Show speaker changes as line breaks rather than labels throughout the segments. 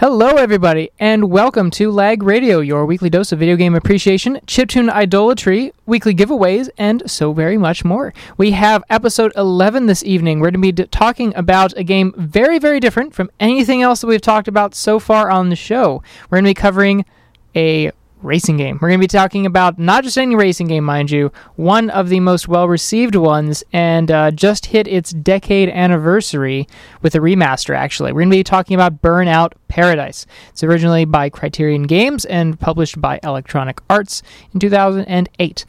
Hello, everybody, and welcome to Lag Radio, your weekly dose of video game appreciation, chiptune idolatry, weekly giveaways, and so very much more. We have episode 11 this evening. We're going to be talking about a game very, very different from anything else that we've talked about so far on the show. We're going to be covering a racing game. We're going to be talking about not just any racing game, mind you, one of the most well received ones, and uh, just hit its decade anniversary with a remaster, actually. We're going to be talking about Burnout Paradise. It's originally by Criterion Games and published by Electronic Arts in 2008.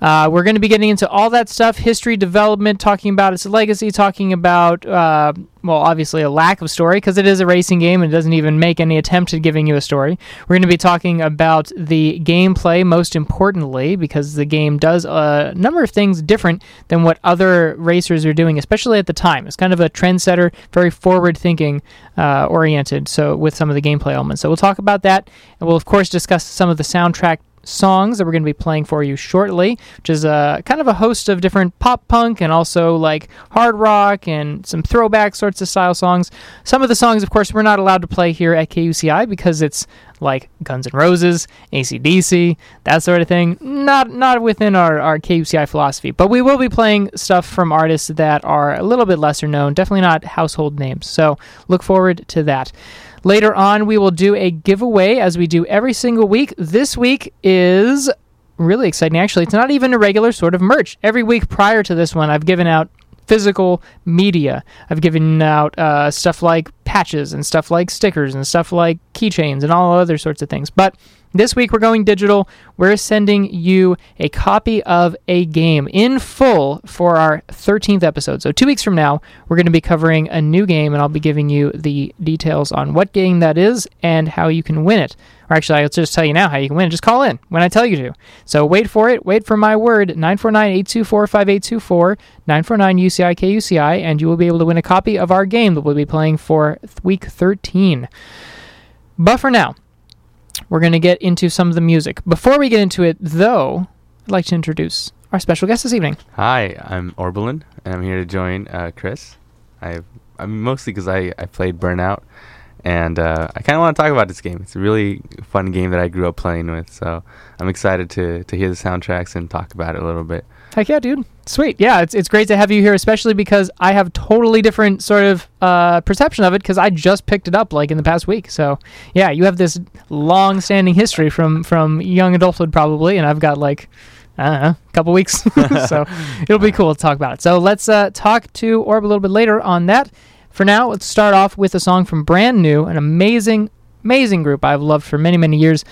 Uh, we're going to be getting into all that stuff history, development, talking about its legacy, talking about, uh, well, obviously a lack of story because it is a racing game and it doesn't even make any attempt at giving you a story. We're going to be talking about the gameplay, most importantly, because the game does a number of things different than what other racers are doing, especially at the time. It's kind of a trendsetter, very forward thinking uh, oriented. So, with some of the gameplay elements. So, we'll talk about that. And we'll, of course, discuss some of the soundtrack songs that we're going to be playing for you shortly, which is a kind of a host of different pop punk and also like hard rock and some throwback sorts of style songs. Some of the songs, of course, we're not allowed to play here at KUCI because it's like Guns N' Roses, ACDC, that sort of thing. Not not within our, our KUCI philosophy, but we will be playing stuff from artists that are a little bit lesser known, definitely not household names. So look forward to that. Later on, we will do a giveaway as we do every single week. This week is really exciting. Actually, it's not even a regular sort of merch. Every week prior to this one, I've given out physical media. I've given out uh, stuff like patches and stuff like stickers and stuff like keychains and all other sorts of things. But this week we're going digital. We're sending you a copy of a game in full for our 13th episode. So, two weeks from now, we're going to be covering a new game, and I'll be giving you the details on what game that is and how you can win it. Or actually, I'll just tell you now how you can win. Just call in when I tell you to. So, wait for it. Wait for my word 949 824 5824 949 UCI KUCI, and you will be able to win a copy of our game that we'll be playing for week 13. But for now, we're going to get into some of the music. Before we get into it, though, I'd like to introduce our special guest this evening.
Hi, I'm Orbelin, and I'm here to join uh, Chris. I, mean, mostly because I, I played Burnout, and uh, I kind of want to talk about this game. It's a really fun game that I grew up playing with, so I'm excited to, to hear the soundtracks and talk about it a little bit.
Heck yeah, dude. Sweet. Yeah, it's, it's great to have you here, especially because I have totally different sort of uh, perception of it because I just picked it up like in the past week. So yeah, you have this long standing history from, from young adulthood probably, and I've got like, I don't know, a couple weeks. so it'll be cool to talk about it. So let's uh, talk to Orb a little bit later on that. For now, let's start off with a song from Brand New, an amazing, amazing group I've loved for many, many years.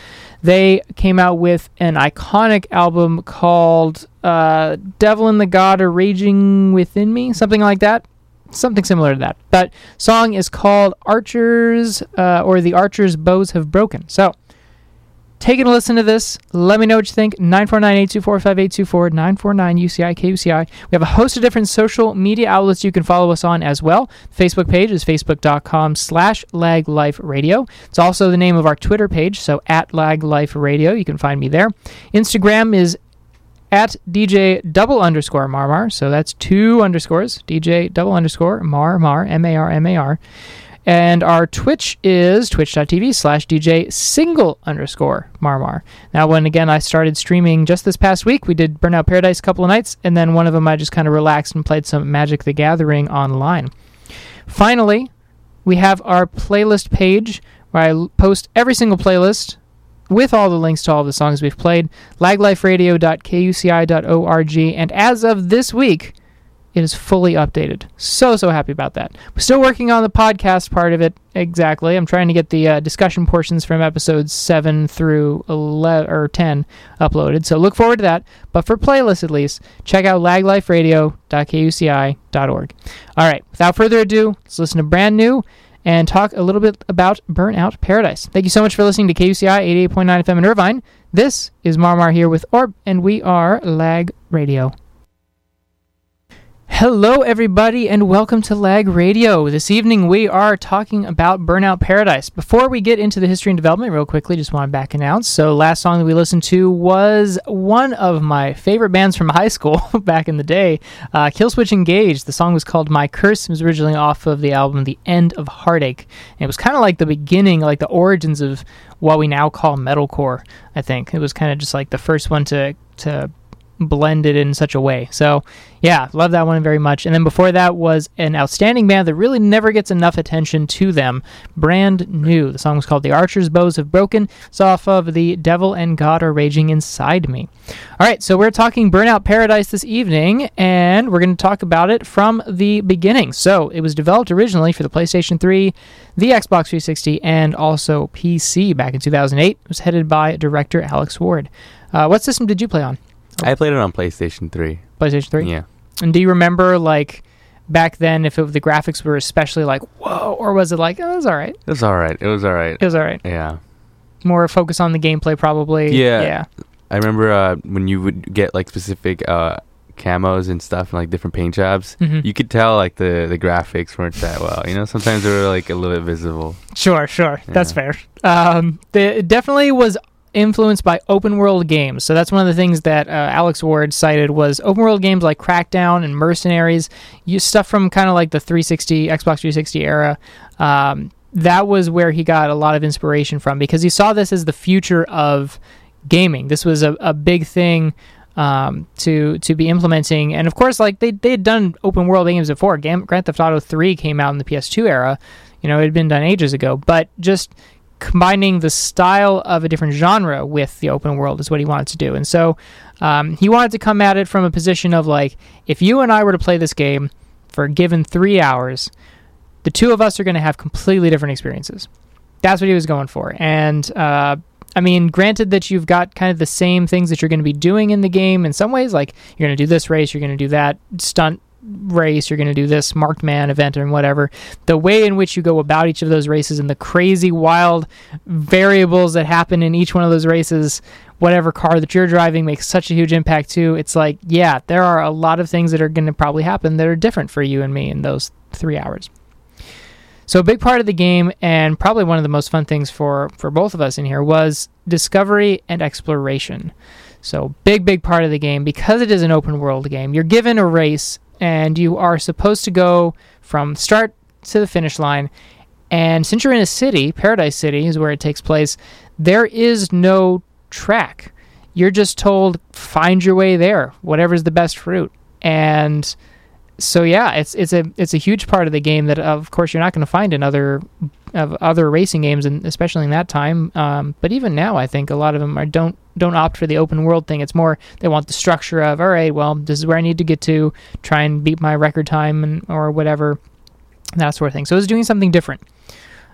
They came out with an iconic album called uh, Devil in the God or Raging Within Me, something like that. Something similar to that. But song is called Archers uh, or The Archer's Bows Have Broken. So taking a listen to this. Let me know what you think. 949-824-5824, 949-UCI-KUCI. We have a host of different social media outlets you can follow us on as well. Facebook page is facebook.com slash lagliferadio. It's also the name of our Twitter page, so at lagliferadio. You can find me there. Instagram is at DJ double underscore Marmar. So that's two underscores. DJ double underscore Marmar, M A R M A R. And our Twitch is twitch.tv slash DJ single underscore Marmar. Now, when again I started streaming just this past week, we did Burnout Paradise a couple of nights, and then one of them I just kind of relaxed and played some Magic the Gathering online. Finally, we have our playlist page where I post every single playlist with all the links to all the songs we've played, lagliferadio.kuci.org, and as of this week, it is fully updated. So, so happy about that. We're still working on the podcast part of it exactly. I'm trying to get the uh, discussion portions from episodes 7 through 11 or 10 uploaded. So, look forward to that. But for playlists at least, check out lagliferadio.kuci.org. All right, without further ado, let's listen to brand new and talk a little bit about Burnout Paradise. Thank you so much for listening to KUCI 88.9 FM in Irvine. This is Marmar here with Orb, and we are Lag Radio. Hello, everybody, and welcome to Lag Radio. This evening, we are talking about Burnout Paradise. Before we get into the history and development, real quickly, just want to back announce. So, last song that we listened to was one of my favorite bands from high school back in the day, uh, Killswitch Engage. The song was called My Curse. It was originally off of the album The End of Heartache. And it was kind of like the beginning, like the origins of what we now call metalcore. I think it was kind of just like the first one to to blended in such a way. So, yeah, love that one very much. And then before that was an outstanding band that really never gets enough attention to them. Brand new. The song was called The Archer's Bows Have Broken. It's off of The Devil and God Are Raging Inside Me. All right, so we're talking Burnout Paradise this evening, and we're going to talk about it from the beginning. So, it was developed originally for the PlayStation 3, the Xbox 360, and also PC back in 2008. It was headed by director Alex Ward. Uh, what system did you play on?
I played it on PlayStation 3.
PlayStation 3?
Yeah.
And do you remember, like, back then, if it, the graphics were especially like, whoa, or was it like, oh, it was all right?
It was all right. It was all right.
It was all right.
Yeah.
More focus on the gameplay, probably.
Yeah.
Yeah.
I remember uh, when you would get like specific uh, camos and stuff and like different paint jobs,
Mhm.
you could tell like the, the graphics weren't that well. You know, sometimes they were like a little bit visible.
Sure, sure. That's fair. Um, it definitely was influenced by open world games. So that's one of the things that uh, Alex Ward cited was open world games like Crackdown and Mercenaries, use stuff from kind of like the 360 Xbox 360 era. Um, that was where he got a lot of inspiration from because he saw this as the future of gaming. This was a, a big thing um, to to be implementing, and of course, like they they had done open world games before. Grand Theft Auto 3 came out in the PS2 era. You know, it had been done ages ago, but just combining the style of a different genre with the open world is what he wanted to do. And so um, he wanted to come at it from a position of like, if you and I were to play this game for a given three hours, the two of us are going to have completely different experiences. That's what he was going for. And uh, I mean, granted that you've got kind of the same things that you're going to be doing in the game in some ways, like you're going to do this race, you're going to do that stunt race, you're going to do this marked man event and whatever. The way in which you go about each of those races and the crazy, wild variables that happen in each one of those races, whatever car that you're driving makes such a huge impact too. It's like, yeah, there are a lot of things that are going to probably happen that are different for you and me in those three hours. So a big part of the game, and probably one of the most fun things for for both of us in here, was discovery and exploration. So big, big part of the game because it is an open world game. You're given a race, and you are supposed to go from start to the finish line. And since you're in a city, Paradise City is where it takes place. There is no track. You're just told find your way there, whatever's the best route. And so yeah, it's it's a it's a huge part of the game that of course you're not going to find in other of other racing games, and especially in that time. Um, but even now, I think a lot of them are don't don't opt for the open world thing. It's more they want the structure of all right, well, this is where I need to get to, try and beat my record time and or whatever, that sort of thing. So it's doing something different.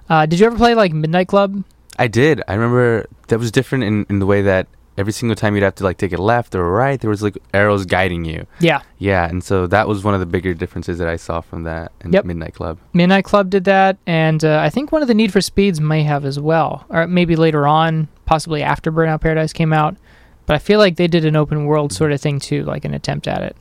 Uh, did you ever play like Midnight Club?
I did. I remember that was different in, in the way that every single time you'd have to like take a left or a right, there was like arrows guiding you.
Yeah,
Yeah, and so that was one of the bigger differences that I saw from that in
Yep.
Midnight Club.
Midnight Club did that, and uh, I think one of the Need for Speeds may have as well, or maybe later on, possibly after Burnout Paradise came out. But I feel like they did an open world sort of thing too, like an attempt at it.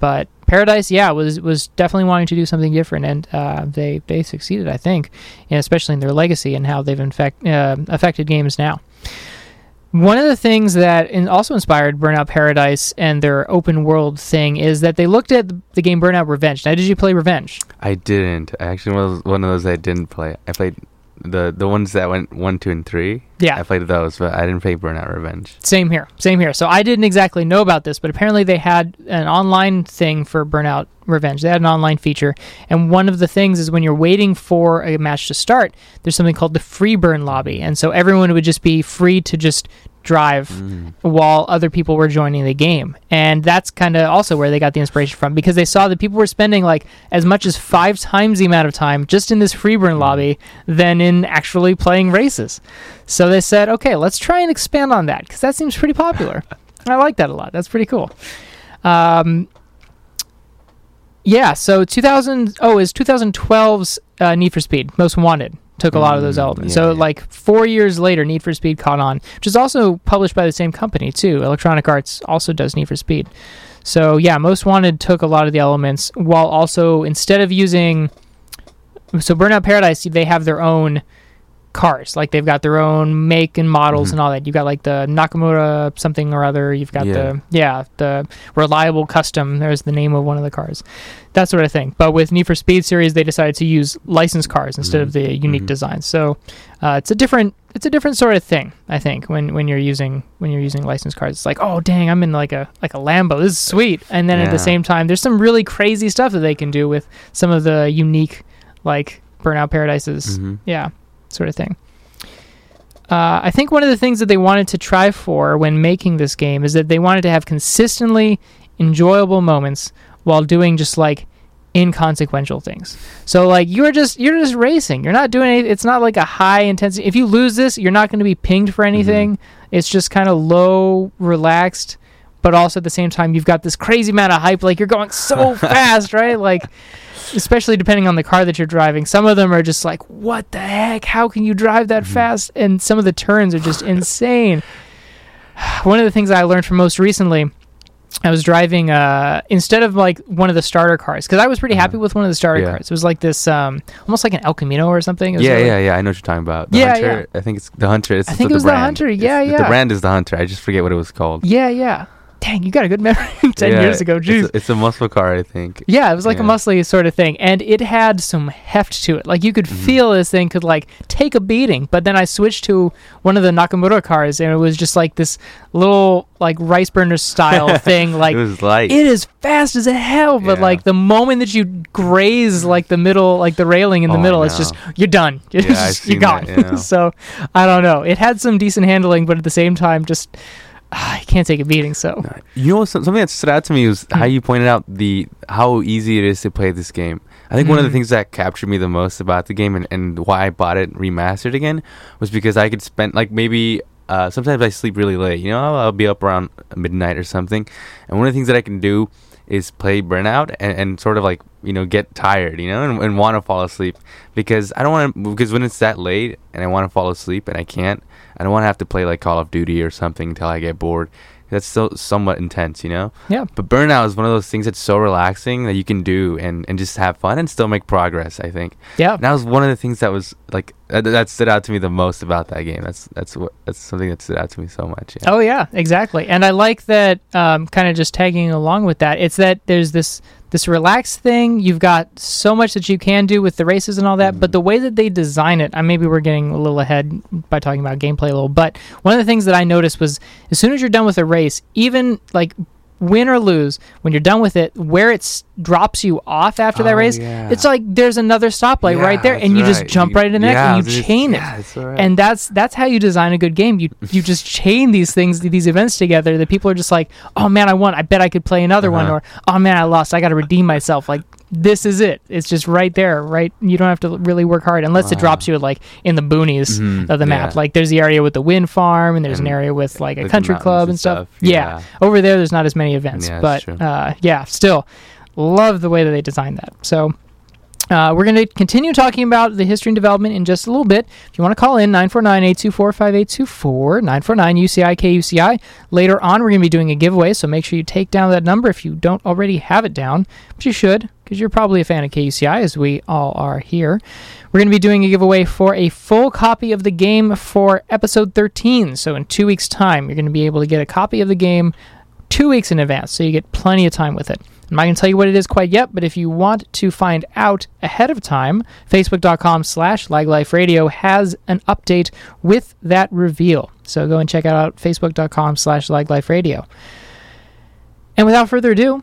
But Paradise, yeah, was was definitely wanting to do something different, and uh, they they succeeded, I think, and especially in their legacy and how they've infect, uh, affected games now. One of the things that in, also inspired Burnout Paradise and their open world thing is that they looked at the game Burnout Revenge. Now, did you play Revenge?
I didn't. I actually was one of those I didn't play. I played the the ones that went one, two, and three.
Yeah.
I played those, but I didn't play Burnout Revenge.
Same here. Same here. So I didn't exactly know about this, but apparently they had an online thing for Burnout Revenge. They had an online feature. And one of the things is when you're waiting for a match to start, there's something called the free burn lobby. And so everyone would just be free to just drive while other people were joining the game. And that's kind of also where they got the inspiration from because they saw that people were spending like as much as five times the amount of time just in this free burn lobby than in actually playing races. So they said, okay, let's try and expand on that because that seems pretty popular. I like that a lot. That's pretty cool. Um, yeah, so 2000 oh is 2012's uh, Need for Speed Most Wanted took a lot of those
Mm,
elements.
yeah,
so
yeah.
like 4 years later Need for Speed caught on, which is also published by the same company too. Electronic Arts also does Need for Speed. So yeah, Most Wanted took a lot of the elements while also instead of using so Burnout Paradise, they have their own cars. Like they've got their own make and models
Mhm.
and all that. You've got like the Nakamura something or other. You've got
Yeah.
the yeah the reliable custom. There's the name of one of the cars, that sort of thing. But with Need for Speed series, they decided to use licensed cars instead of the unique
Mhm.
designs. So uh, it's a different it's a different sort of thing. I think when when you're using when you're using licensed cars, it's like oh dang, I'm in like a like a Lambo. This is sweet. And then at the same time, there's some really crazy stuff that they can do with some of the unique like Burnout Paradises
Mhm.
yeah, sort of thing. Uh, I think one of the things that they wanted to try for when making this game is that they wanted to have consistently enjoyable moments while doing just like inconsequential things. So like you're just you're just racing. You're not doing any, it's not like a high intensity. If you lose this, you're not going to be pinged for anything. It's just kind of low, relaxed, but also at the same time you've got this crazy amount of hype like you're going so fast, right? Like especially depending on the car that you're driving. Some of them are just like, "What the heck? How can you drive that
Mhm.
fast?" And some of the turns are just insane. One of the things I learned from most recently, I was driving uh, instead of like one of the starter cars because I was pretty happy
Uh-huh.
with one of the starter
Yeah.
cars. It was like this, um, almost like an El Camino or something.
Yeah,
really-
yeah, yeah. I know what you're talking about. The
Yeah,
Hunter. I think it's the Hunter. It's
I think
the
it was the
brand.
Hunter.
It's-
Yeah,
The brand is the Hunter. I just forget what it was called.
Yeah, yeah. Dang, you got a good memory. Ten
Yeah,
years ago, jeez.
It's a, it's a muscle car, I think.
Yeah, it was like a
Yeah.
muscly sort of thing, and it had some heft to it. Like you could
Mhm.
feel this thing could like take a beating. But then I switched to one of the Nakamura cars, and it was just like this little like rice burner style thing. Like
it was light.
it is fast as hell, but
Yeah.
like the moment that you graze like the middle, like the railing in the
Oh,
middle, it's just you're done. You're,
Yeah,
just, you're gone.
that,
so I don't know. It had some decent handling, but at the same time, just I can't take a beating. So
You know something that stood out to me was how
Mm.
you pointed out the how easy it is to play this game. I think one of the
Mm.
things that captured me the most about the game and, and why I bought it remastered again was because I could spend like maybe uh, sometimes I sleep really late. You know, I'll, I'll be up around midnight or something, and one of the things that I can do is play Burnout and, and sort of like you know get tired, you know, and, and want to fall asleep because I don't want to because when it's that late and I want to fall asleep and I can't, I don't want to have to play like Call of Duty or something until I get bored. That's so somewhat intense, you know.
yeah,
But burnout is one of those things that's so relaxing that you can do and, and just have fun and still make progress. I think
yeah.
and that was one of the things that was like that, that stood out to me the most about that game. That's that's what that's something that stood out to me so much. Yeah.
Oh yeah, exactly. And I like that um, kind of just tagging along with that. It's that there's this this relaxed thing. You've got so much that you can do with the races and all that, but
Mhm.
the way that they design it, and maybe we're getting a little ahead by talking about gameplay a little. But one of the things that I noticed was as soon as you're done with a race, even like win or lose, when you're done with it, where it drops you off after that
Oh,
race,
yeah.
it's like there's another stoplight right there, and you just jump
You-
right into the next,
yeah,
and you chain it
yeah, that's
and that's that's how you design a good game. You you just chain these things, these events together. That people are just like, oh man, I won. I bet I could play another one,
Uh-huh.
or oh man, I lost. I got to redeem myself. Like this is it. It's just right there. Right, you don't have to really work hard unless it drops you like in the boonies
Mhm,
of the map.
yeah.
Like there's the area with the wind farm, and there's
And,
an area with like a country club
and
and stuff.
stuff,
Yeah.
yeah.
over there there's not as many events,
Yeah,
but uh, yeah, still love the way that they designed that. So. Uh, we're going to continue talking about the history and development in just a little bit. If you want to call in, 949-824-5824, 949-UCI-KUCI. Later on, we're going to be doing a giveaway, so make sure you take down that number if you don't already have it down. But you should, because you're probably a fan of KUCI, as we all are here. We're going to be doing a giveaway for a full copy of the game for episode 13. So in two weeks' time, you're going to be able to get a copy of the game two weeks in advance, so you get plenty of time with it. I'm not going to tell you what it is quite yet, but if you want to find out ahead of time, facebook.com slash lagliferadio has an update with that reveal. So go and check out facebook.com slash lagliferadio. And without further ado,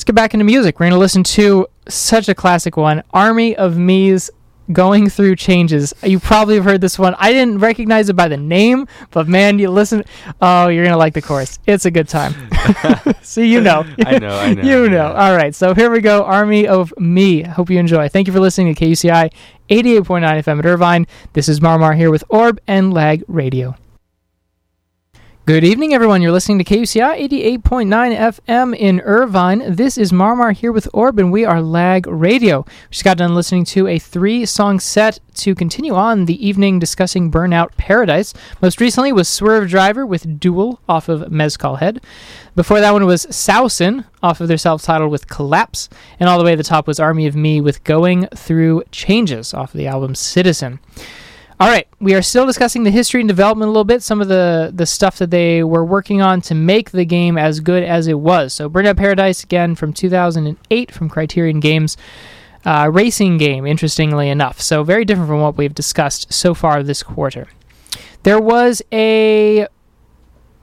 let's get back into music. We're going to listen to such a classic one, Army of Me's Going Through Changes. You probably have heard this one. I didn't recognize it by the name, but man, you listen. Oh, you're going to like the chorus. It's a good time. See, you know.
I know, I know,
you know. All right, so here we go. Army of Me. Hope you enjoy. Thank you for listening to KUCI 88.9 FM at Irvine. This is Marmar here with Orb and Lag Radio. Good evening, everyone. You're listening to KUCI 88.9 FM in Irvine. This is Marmar here with Orb, and we are Lag Radio. We just got done listening to a three song set to continue on the evening discussing Burnout Paradise. Most recently was Swervedriver with Duel off of Mezcal Head. Before that one was Saosin off of their self titled with Collapse. And all the way to the top was Army of Me with Going Through Changes off of the album Citizen. All right, we are still discussing the history and development a little bit, some of the the stuff that they were working on to make the game as good as it was. So, Burnout Paradise again from 2008 from Criterion Games, uh, racing game. Interestingly enough, so very different from what we've discussed so far this quarter. There was a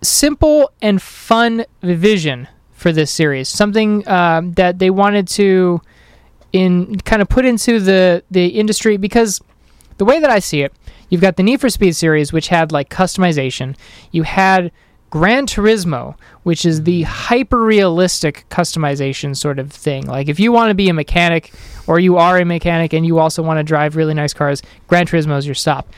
simple and fun vision for this series, something um, that they wanted to in kind of put into the the industry because the way that I see it, you've got the Need for Speed series, which had like customization. You had Gran Turismo, which is the mm. hyper realistic customization sort of thing. Like if you want to be a mechanic or you are a mechanic and you also want to drive really nice cars, Gran Turismo is your stop.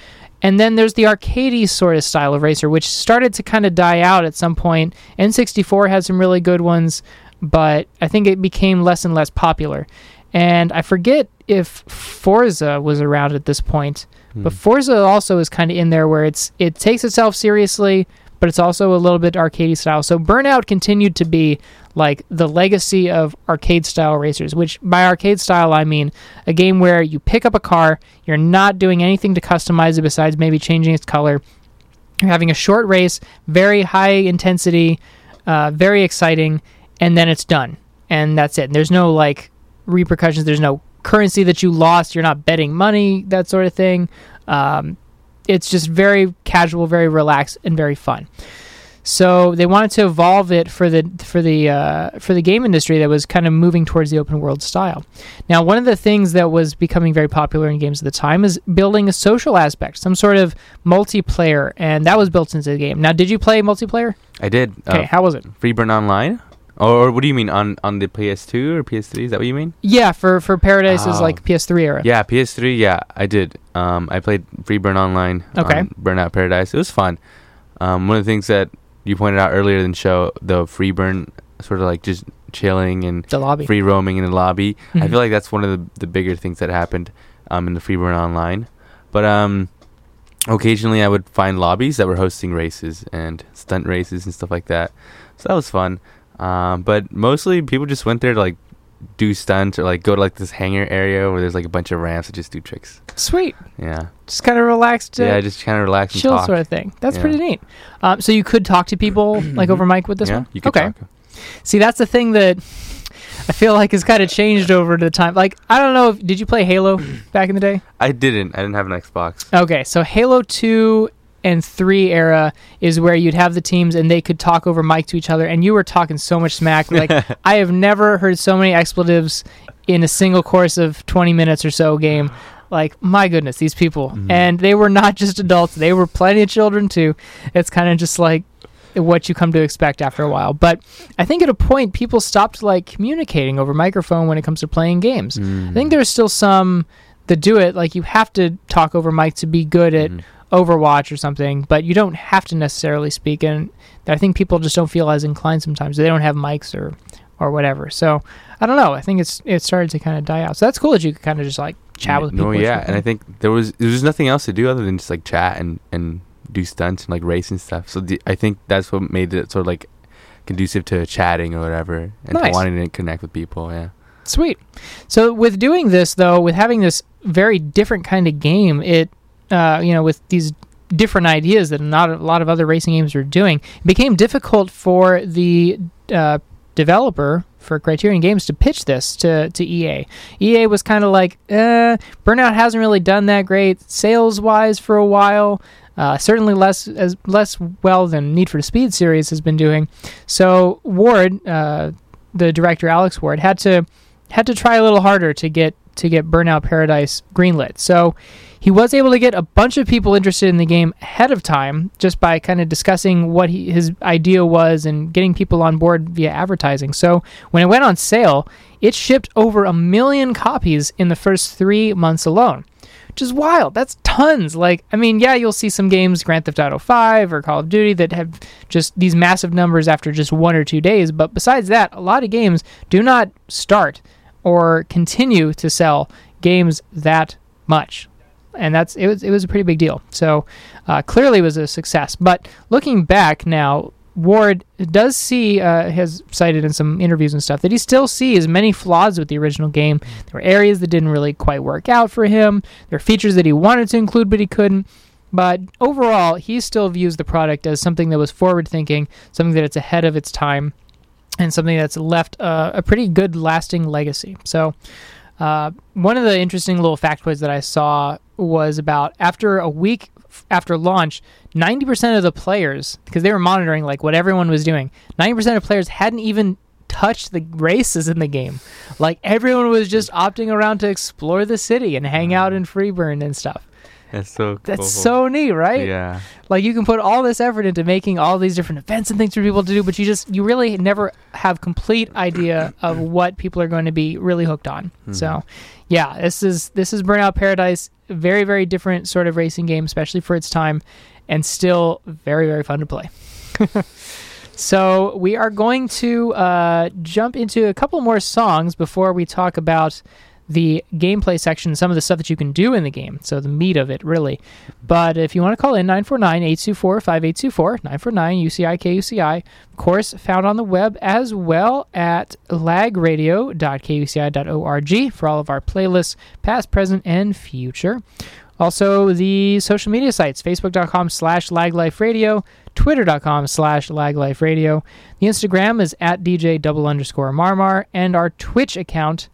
And then there's the arcadey sort of style of racer, which started to kind of die out at some point. N64 had some really good ones, but I think it became less and less popular. And I forget if Forza was around at this point, but Forza also is kind of in there where it's it takes itself seriously, but it's also a little bit arcadey style. So Burnout continued to be like the legacy of arcade style racers, which by arcade style I mean a game where you pick up a car, you're not doing anything to customize it besides maybe changing its color. You're having a short race, very high intensity, uh, very exciting, and then it's done, and that's it. And there's no like repercussions. There's no currency that you lost. You're not betting money, that sort of thing. Um, it's just very casual, very relaxed, and very fun. So they wanted to evolve it for the for the uh, for the game industry that was kind of moving towards the open world style. Now, one of the things that was becoming very popular in games at the time is building a social aspect, some sort of multiplayer, and that was built into the game. Now, did you play multiplayer?
I did.
Okay,
Uh,
how was it?
Freeburn Online? Or, what do you mean on on the PS2 or PS3? Is that what you mean?
Yeah, for for Paradise's
Oh.
like PS3 era.
Yeah, PS3. Yeah, I did. Um, I played Freeburn Online.
Okay.
on Burnout Paradise. It was fun. Um, one of the things that you pointed out earlier in the show, the Freeburn, sort of like just chilling and
The lobby.
free roaming in the lobby. I
Mhm.
feel like that's one of the, the bigger things that happened um, in the Freeburn Online. But um, occasionally I would find lobbies that were hosting races and stunt races and stuff like that. So that was fun. Um, but mostly people just went there to like do stunts or like go to like this hangar area where there's like a bunch of ramps that just do tricks.
Sweet.
Yeah.
Just kind of relaxed. Uh,
yeah, just kind of relax and
chill
talk.
sort of thing. That's
Yeah.
pretty neat. Um, so you could talk to people like over mic with this
yeah,
one.
you could
okay.
talk.
See, that's the thing that I feel like has kind of changed over the time. Like I don't know. if Did you play Halo back in the day?
I didn't. I didn't have an Xbox.
Okay, so Halo two and three era is where you'd have the teams and they could talk over mic to each other, and you were talking so much smack. Like I have never heard so many expletives in a single course of twenty minutes or so game. Like my goodness, these people,
Mhm.
and they were not just adults; they were plenty of children too. It's kind of just like what you come to expect after a while. But I think at a point, people stopped like communicating over microphone when it comes to playing games.
Mm.
I think there's still some that do it. Like you have to talk over mic to be good at
Mhm.
Overwatch or something, but you don't have to necessarily speak. And I think people just don't feel as inclined sometimes. They don't have mics or or whatever. So I don't know. I think it's it started to kind of die out. So that's cool that you could kind of just like chat with people.
No, yeah, and I think there was there was nothing else to do other than just like chat and and do stunts and like race and stuff. So the, I think that's what made it sort of like conducive to chatting or whatever and to
Nice.
wanting to connect with people. Yeah.
Sweet. So with doing this though, with having this very different kind of game, it uh, you know, with these different ideas that not a lot of other racing games are doing, it became difficult for the uh, developer for Criterion Games to pitch this to, to EA. EA was kind of like, eh, Burnout hasn't really done that great sales wise for a while. Uh, certainly less as less well than Need for Speed series has been doing. So Ward, uh, the director Alex Ward, had to had to try a little harder to get to get Burnout Paradise greenlit. So he was able to get a bunch of people interested in the game ahead of time just by kind of discussing what he, his idea was and getting people on board via advertising. So when it went on sale, it shipped over a million copies in the first three months alone. which is wild. That's tons. Like, I mean, yeah, you'll see some games, Grand Theft Auto 5 or Call of Duty, that have just these massive numbers after just one or two days. But besides that, a lot of games do not start or continue to sell games that much. And that's it was it was a pretty big deal. So uh, clearly it was a success. But looking back now, Ward does see, uh, has cited in some interviews and stuff, that he still sees many flaws with the original game. There were areas that didn't really quite work out for him. There are features that he wanted to include, but he couldn't. But overall, he still views the product as something that was forward thinking, something that it's ahead of its time, and something that's left uh, a pretty good lasting legacy. So, uh, one of the interesting little factoids that I saw was about after a week after launch, 90% of the players, because they were monitoring like what everyone was doing, 90% of players hadn't even touched the races in the game. Like everyone was just opting around to explore the city and hang out in Freeburn and stuff.
That's so cool.
That's so neat, right?
Yeah.
Like you can put all this effort into making all these different events and things for people to do, but you just you really never have complete idea of what people are going to be really hooked on.
Mm-hmm.
So, yeah, this is this is Burnout Paradise, very very different sort of racing game, especially for its time, and still very very fun to play. so we are going to uh, jump into a couple more songs before we talk about the gameplay section, some of the stuff that you can do in the game. So the meat of it, really. But if you want to call in 949-824-5824, 949-UCI-KUCI, of course, found on the web as well at lagradio.kuci.org for all of our playlists, past, present, and future. Also, the social media sites, facebook.com slash lagliferadio, twitter.com slash lagliferadio. The Instagram is at DJ double underscore marmar, and our Twitch account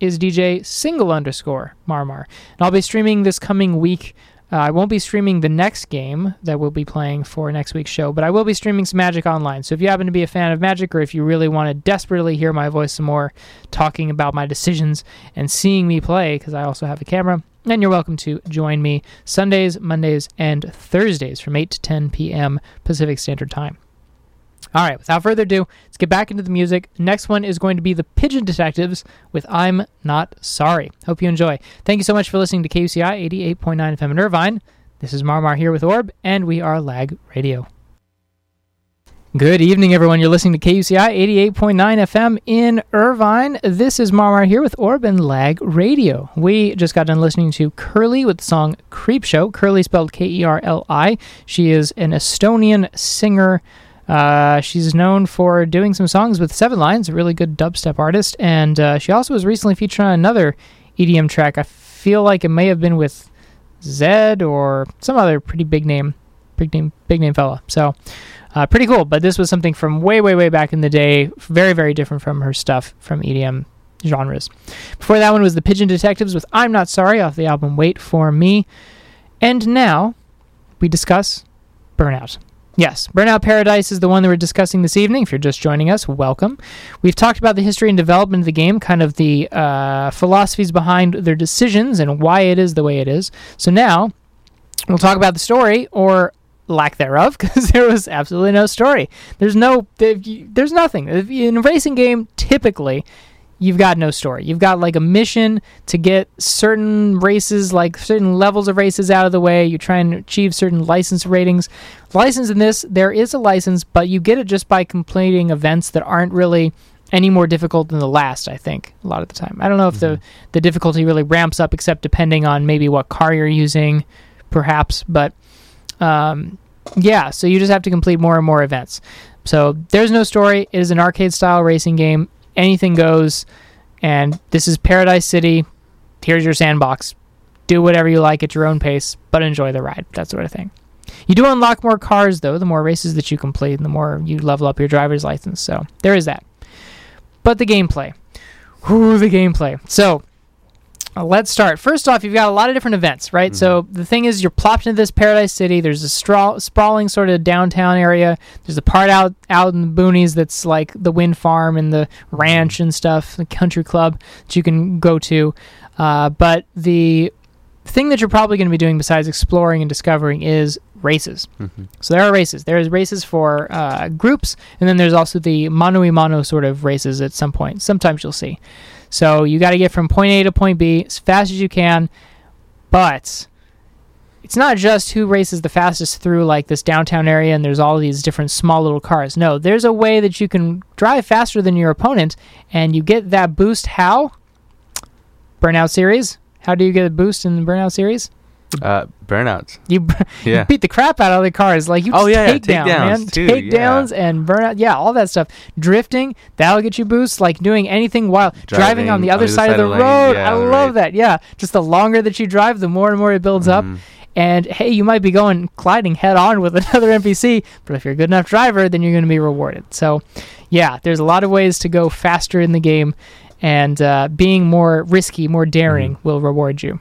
is DJ single underscore Marmar. And I'll be streaming this coming week. Uh, I won't be streaming the next game that we'll be playing for next week's show, but I will be streaming some Magic Online. So if you happen to be a fan of Magic, or if you really want to desperately hear my voice some more, talking about my decisions and seeing me play, because I also have a camera, then you're welcome to join me Sundays, Mondays, and Thursdays from 8 to 10 p.m. Pacific Standard Time. All right, without further ado, let's get back into the music. Next one is going to be the Pigeon Detectives with I'm Not Sorry. Hope you enjoy. Thank you so much for listening to KUCI 88.9 FM in Irvine. This is Marmar here with Orb, and we are Lag Radio. Good evening, everyone. You're listening to KUCI 88.9 FM in Irvine. This is Marmar here with Orb and Lag Radio. We just got done listening to Kerli with the song Creep Show. Kerli spelled K E R L I. She is an Estonian singer. Uh, she's known for doing some songs with Seven Lions, a really good dubstep artist, and uh, she also was recently featured on another EDM track. I feel like it may have been with Zedd or some other pretty big name, big name, big name fella. So uh, pretty cool. But this was something from way, way, way back in the day. Very, very different from her stuff from EDM genres. Before that one was the Pigeon Detectives with "I'm Not Sorry" off the album "Wait for Me," and now we discuss Burnout. Yes, Burnout Paradise is the one that we're discussing this evening. If you're just joining us, welcome. We've talked about the history and development of the game, kind of the uh, philosophies behind their decisions and why it is the way it is. So now we'll talk about the story or lack thereof, because there was absolutely no story. There's no, there's nothing. In a racing game, typically, you've got no story. You've got like a mission to get certain races, like certain levels of races out of the way. You try and achieve certain license ratings. License in this, there is a license, but you get it just by completing events that aren't really any more difficult than the last, I think, a lot of the time. I don't know if mm-hmm. the, the difficulty really ramps up except depending on maybe what car you're using, perhaps. But um, yeah, so you just have to complete more and more events. So there's no story. It is an arcade style racing game anything goes. And this is Paradise City. Here's your sandbox. Do whatever you like at your own pace, but enjoy the ride. That sort of thing. You do unlock more cars, though, the more races that you complete, the more you level up your driver's license. So there is that. But the gameplay. Ooh, the gameplay. So let's start. First off, you've got a lot of different events, right? Mm-hmm. So the thing is, you're plopped into this paradise city. There's a straw- sprawling sort of downtown area. There's a part out out in the boonies that's like the wind farm and the ranch mm-hmm. and stuff, the country club that you can go to. Uh, but the thing that you're probably going to be doing besides exploring and discovering is races. Mm-hmm. So there are races. There's races for uh, groups, and then there's also the mano a mano sort of races at some point. Sometimes you'll see. So you got to get from point A to point B as fast as you can. but it's not just who races the fastest through like this downtown area and there's all these different small little cars. No, there's a way that you can drive faster than your opponent and you get that boost how? Burnout series. How do you get a boost in the Burnout series?
Uh, burnouts.
You,
Yeah.
you beat the crap out of the cars. Like you
Oh, yeah, yeah,
take down, man.
takedowns, too,
Take downs and burnout. Yeah, all that stuff. Drifting, that'll get you boosts. Like doing anything while driving, on the other side, of the road.
yeah,
I love
right.
that. Yeah. Just the longer that you drive, the more and more it builds up.
Mhm.
And hey, you might be going colliding head on with another NPC, but if you're a good enough driver, then you're going to be rewarded. So, yeah, there's a lot of ways to go faster in the game, and uh, being more risky, more daring
Mm-hmm.
will reward you.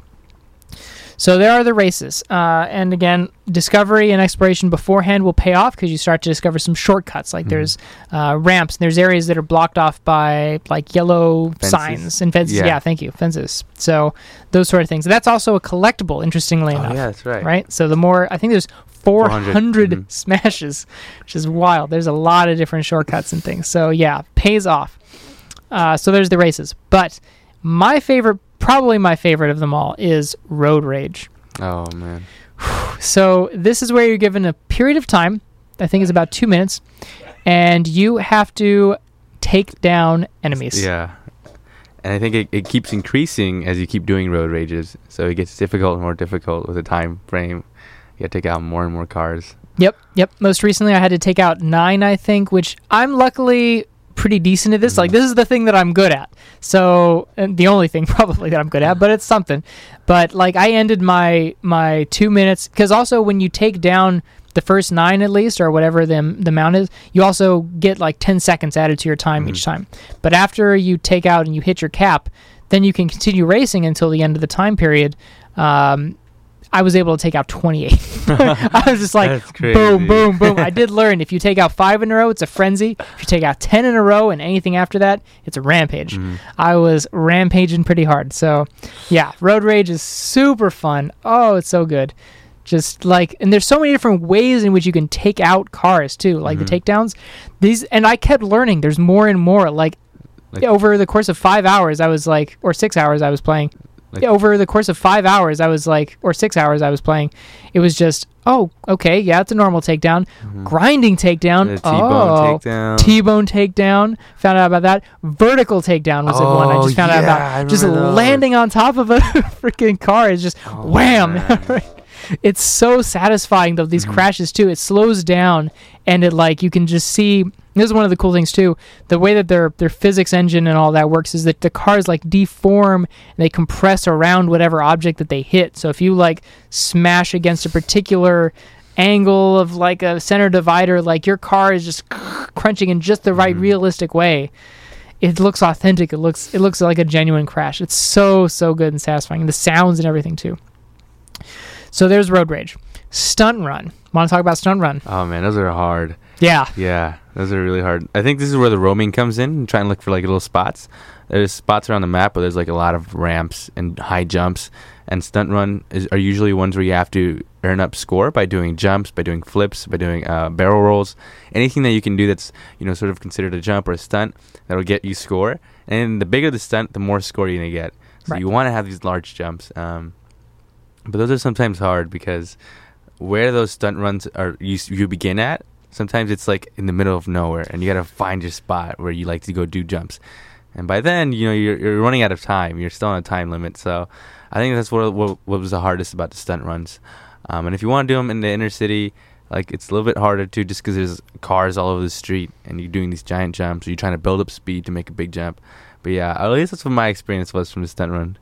So there are the races, uh, and again, discovery and exploration beforehand will pay off because you start to discover some shortcuts. Like
Mhm.
there's uh, ramps, and there's areas that are blocked off by like yellow
Fences.
signs and fences. Yeah.
Yeah.
thank you, fences. So those sort of things. That's also a collectible, interestingly
Oh,
enough
yeah, that's right.
right? So the more I think there's 400,
400, mhm.
smashes, which is wild. There's a lot of different shortcuts and things. So yeah, pays off. Uh, so there's the races, but my favorite, probably my favorite of them all, is Road Rage.
Oh man.
So this is where you're given a period of time. I think it's about two minutes, and you have to take down enemies.
Yeah. And I think it, it keeps increasing as you keep doing road rages. So it gets difficult and more difficult with the time frame. You gotta take out more and more cars.
Yep, yep. Most recently, I had to take out nine, I think, which I'm luckily pretty decent at this. Like, this is the thing that I'm good at. So, and the only thing probably that I'm good at, but it's something. But like, I ended my my two minutes because also when you take down the first nine at least or whatever the the amount is, you also get like ten seconds added to your time each
Mhm.
time. But after you take out and you hit your cap, then you can continue racing until the end of the time period. Um, I was able to take out 28. I was just like, boom, boom, boom. I did learn if you take out five in a row, it's a frenzy. If you take out 10 in a row and anything after that, it's a rampage.
Mhm.
I was rampaging pretty hard. So, yeah, Road Rage is super fun. Oh, it's so good. Just like, and there's so many different ways in which you can take out cars too, like
Mhm.
the takedowns. These, and I kept learning. There's more and more. Like,
Like-
over the course of five hours, I was like, or six hours, I was playing.
Like-
over the course of five hours, I was like, or six hours, I was playing. It was just, oh, okay, yeah, it's a normal takedown.
Mhm.
Grinding takedown.
T-bone
oh,
takedown.
T-bone takedown. Found out about that. Vertical takedown was the one I
Oh,
just found out
yeah, I
about. Just
those.
landing on top of a freaking car is just
Oh,
wham. it's so satisfying though. These
Mhm.
crashes too. It slows down and it like you can just see. This is one of the cool things too. The way that their their physics engine and all that works is that the cars like deform and they compress around whatever object that they hit. So if you like smash against a particular angle of like a center divider, like your car is just crunching in just the right
Mhm.
realistic way. It looks authentic. It looks it looks like a genuine crash. It's so so good and satisfying. And the sounds and everything too. So there's Road Rage. Stunt Run. Want to talk about Stunt Run?
Oh man, those are hard.
Yeah.
Yeah, those are really hard. I think this is where the roaming comes in and try and look for like little spots. There's spots around the map, where there's like a lot of ramps and high jumps. And stunt run is, are usually ones where you have to earn up score by doing jumps, by doing flips, by doing uh, barrel rolls, anything that you can do that's you know sort of considered a jump or a stunt that'll get you score. And the bigger the stunt, the more score you're gonna get. So
Right.
you want to have these large jumps. Um, but those are sometimes hard because where those stunt runs are you you begin at sometimes it's like in the middle of nowhere and you got to find your spot where you like to go do jumps. And by then you know you're, you're running out of time. You're still on a time limit. So i think that's what what, what was the hardest about the stunt runs. Um, and if you want to do them in the inner city like it's a little bit harder too just because there's cars all over the street and you're doing these giant jumps or you're trying to build up speed to make a big jump. But yeah at least that's what my experience was from the stunt run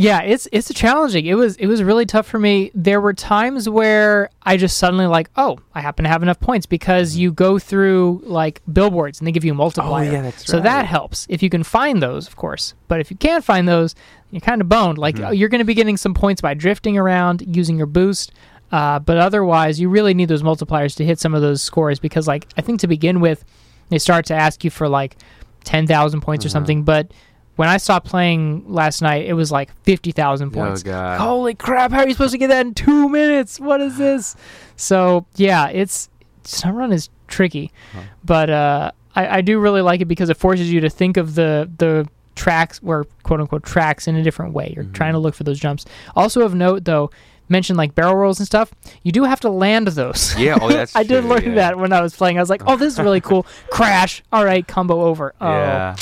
Yeah, it's it's challenging. It was it was really tough for me. There were times where I just suddenly like, oh, I happen to have enough points because you go through like billboards and they give you a multiplier.
Mm-hmm. Oh, yeah, that's
so that helps if you can find those, of course. But if you can't find those, you're kind of boned. Like
Mhm.
oh, you're going to be getting some points by drifting around using your boost. Uh, but otherwise, you really need those multipliers to hit some of those scores because, like, I think to begin with, they start to ask you for like ten thousand points or
Mhm.
something. But when I stopped playing last night, it was like fifty thousand points.
oh god
Holy crap! How are you supposed to get that in two minutes? What is this? So yeah, it's Stunt Run is tricky,
Huh.
but uh, I, I do really like it because it forces you to think of the the tracks or quote unquote tracks in a different way. You're
Mhm.
trying to look for those jumps. Also of note though, mentioned like barrel rolls and stuff. You do have to land those.
Yeah, oh, that's
I did
true,
learn
yeah.
that when I was playing. I was like, oh, this is really cool. Crash. All right, combo over. Oh,
Yeah.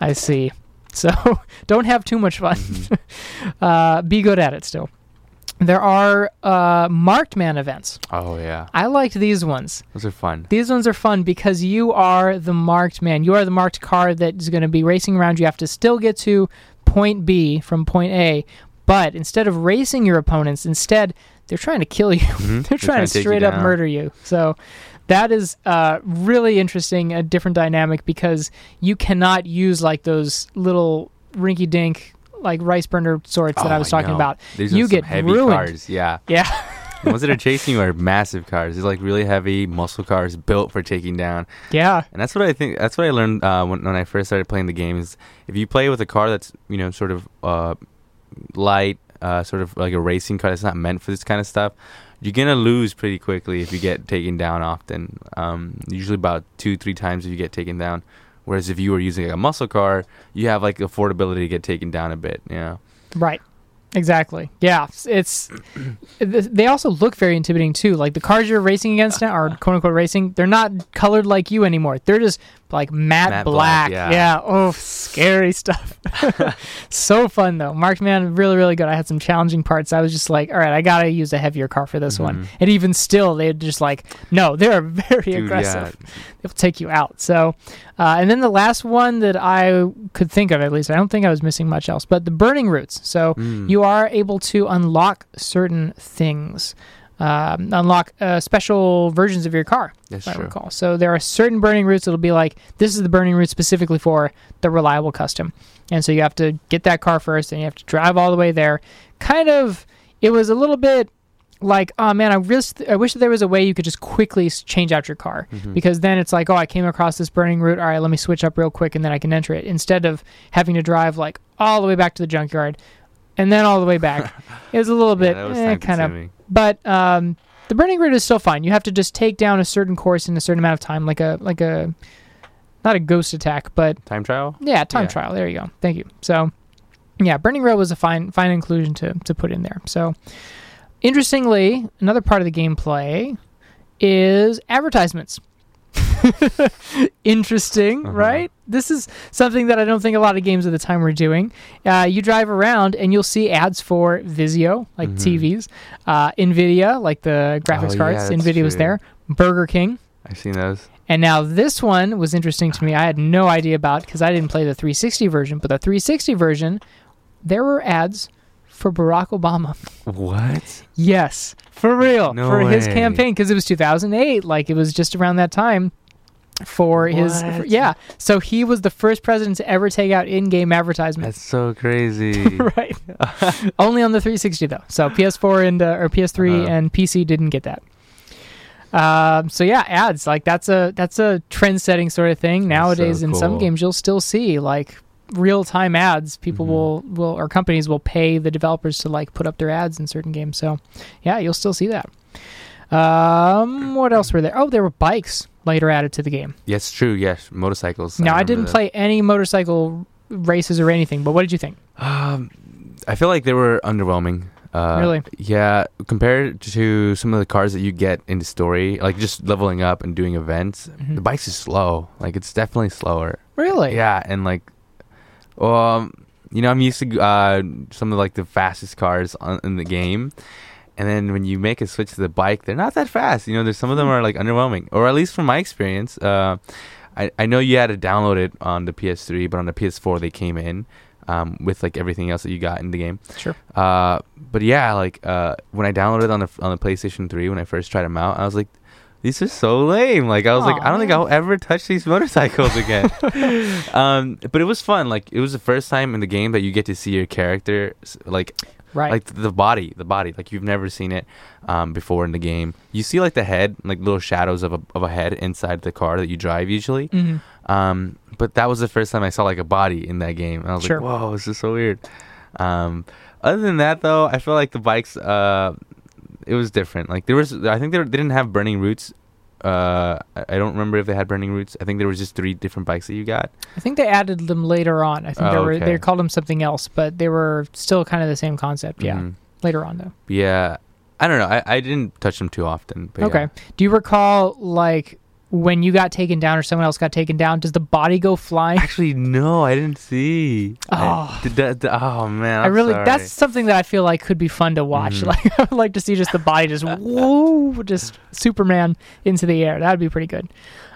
I see. So don't have too much fun.
Mhm.
uh, be good at it still. There are uh, marked man events.
Oh yeah.
I liked these ones.
Those are fun.
These ones are fun because you are the marked man. You are the marked car that is going to be racing around. You have to still get to point B from point A, but instead of racing your opponents, instead they're trying to kill you.
Mhm.
they're trying, to straight up murder you. So that is uh, really interesting, a different dynamic because you cannot use like those little rinky dink like rice burner sorts that I
Oh,
was talking
know.
about.
These
You
are
get
heavy
ruined.
cars. Yeah.
Yeah.
The ones that are chasing you are massive cars. These like really heavy muscle cars built for taking down.
yeah.
And that's what I think. That's what I learned uh, when when I first started playing the game. Is if you play with a car that's you know sort of uh, light, uh, sort of like a racing car that's not meant for this kind of stuff, you're gonna lose pretty quickly if you get taken down often. Um, usually about two, three times if you get taken down. Whereas if you were using a muscle car, you have like affordability to get taken down a bit. Know.
Right. Exactly. Yeah. It's th- they also look very intimidating too. Like the cars you're racing against now are quote unquote racing. They're not colored like you anymore. They're just like matte,
Matte
black.
black, yeah.
Oh, scary stuff. so fun though. Marked Man really really good. I had some challenging parts. I was just like, all right, I gotta use a heavier car for this one.
Mhm.
And even still, they're just like, no, they're very
Dude,
aggressive They'll take you out. So, uh, and then the last one that I could think of, at least, I don't think I was missing much else, but the burning routes. So
Mm.
you are able to unlock certain things, um, unlock uh, special versions of your car.
That's
if I
true.
recall. So there are certain burning routes that'll be like this is the burning route specifically for the reliable custom, and so you have to get that car first, and you have to drive all the way there. Kind of, it was a little bit like, oh man, I wish I wish there was a way you could just quickly change out your car
Mhm.
because then it's like, oh, I came across this burning route. All right, let me switch up real quick, and then I can enter it instead of having to drive like all the way back to the junkyard and then all the way back. it was a little bit
was
eh, kind of but um, the burning route is still fine. You have to just take down a certain course in a certain amount of time, like a like a not a ghost attack, but
time trial.
yeah, time
Yeah.
trial. There you go. Thank you. So yeah, burning road was a fine fine inclusion to to put in there. So interestingly, another part of the gameplay is advertisements. Interesting,
Uh-huh.
right? This is something that I don't think a lot of games at the time were doing. Uh, you drive around and you'll see ads for Vizio, like
Mhm.
TVs, uh, Nvidia, like the graphics
Oh,
cards.
yeah,
Nvidia was there. Burger King.
I've seen those.
And now this one was interesting to me. I had no idea about because I didn't play the 360 version, but the 360 version, there were ads for Barack Obama.
What?
Yes, for real,
No
for his
way.
campaign because it was 2008. Like it was just around that time for his for- yeah. So he was the first president to ever take out in-game advertisement.
That's so crazy.
right. Only on the 360 though. So PS4 and uh, or PS3
Uh-huh.
and PC didn't get that. Um, so yeah, ads like that's a that's a trend-setting sort of thing. Nowadays,
so
in some games, you'll still see like real-time ads. People
Mhm.
will will or companies will pay the developers to like put up their ads in certain games. So yeah, you'll still see that. Um, what else were there? Oh, there were bikes later added to the game.
yes, true. Yes, motorcycles.
now I
remember
didn't
that.
play any motorcycle races or anything, but what did you think?
Um, I feel like they were underwhelming. Uh,
Really?
Yeah, compared to some of the cars that you get in the story, like just leveling up and doing events,
Mhm.
the bikes is slow. Like it's definitely slower.
Really?
Yeah, and like, um, you know, I'm used to uh some of like the fastest cars on, in the game, and then when you make a switch to the bike, they're not that fast. You know, there's some of them
Hmm.
are like underwhelming, or at least from my experience. Uh, I I know you had to download it on the PS3, but on the PS4 they came in. Um, with like everything else that you got in the game,
Sure.
uh, but yeah, like uh, when I downloaded it on the on the PlayStation 3 when I first tried them out, I was like, these are so lame. Like I was like, I don't think. I'll ever touch these motorcycles again. um, but it was fun. Like it was the first time in the game that you get to see your character, like
Right.
like the body, the body. Like you've never seen it um, before in the game. You see like the head, like little shadows of a of a head inside the car that you drive usually.
hmm
Um, but that was the first time I saw like a body in that game. And I was
Sure.
like, whoa, this is so weird. Um, other than that, though, I feel like the bikes, uh, it was different. Like there was, I think they didn't have burning Routes. Uh, I don't remember if they had burning routes. I think there was just three different bikes that you got.
I think they added them later on. I think they
Oh,
were they called them something else, but they were still kind of the same concept. Yeah,
Mhm.
later on though.
Yeah. I don't know. I, I didn't touch them too often. But
Okay. Do you recall like when you got taken down or someone else got taken down? Does the body go flying?
Actually, no, I didn't see. I-
Oh.
did that- oh man.
I
I'm
really
sorry.
that's something that I feel like could be fun to watch.
Mhm.
Like I would like to see just the body just whoa, just Superman into the air. That'd be pretty good.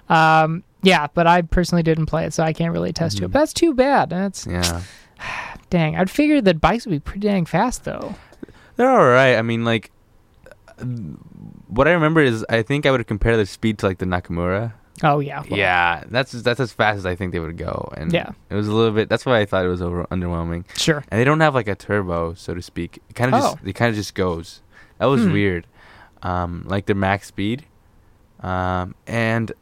Um, yeah, but I personally didn't play it, so I can't really attest to it.
Mhm.
But that's too bad. That's
Yeah.
dang. I'd figure that bikes would be pretty dang fast though.
They're all right. I mean, like, uh, what I remember is I think I would compare the speed to like the Nakamura.
Oh yeah. well,
yeah, that's that's as fast as I think they would go, and
Yeah.
it was a little bit. That's why I thought it was over underwhelming.
Sure.
And they don't have like a turbo, so to speak. It kind of
Oh.
just it kind of just goes. That was
Hmm.
weird. Um, like their max speed, um, and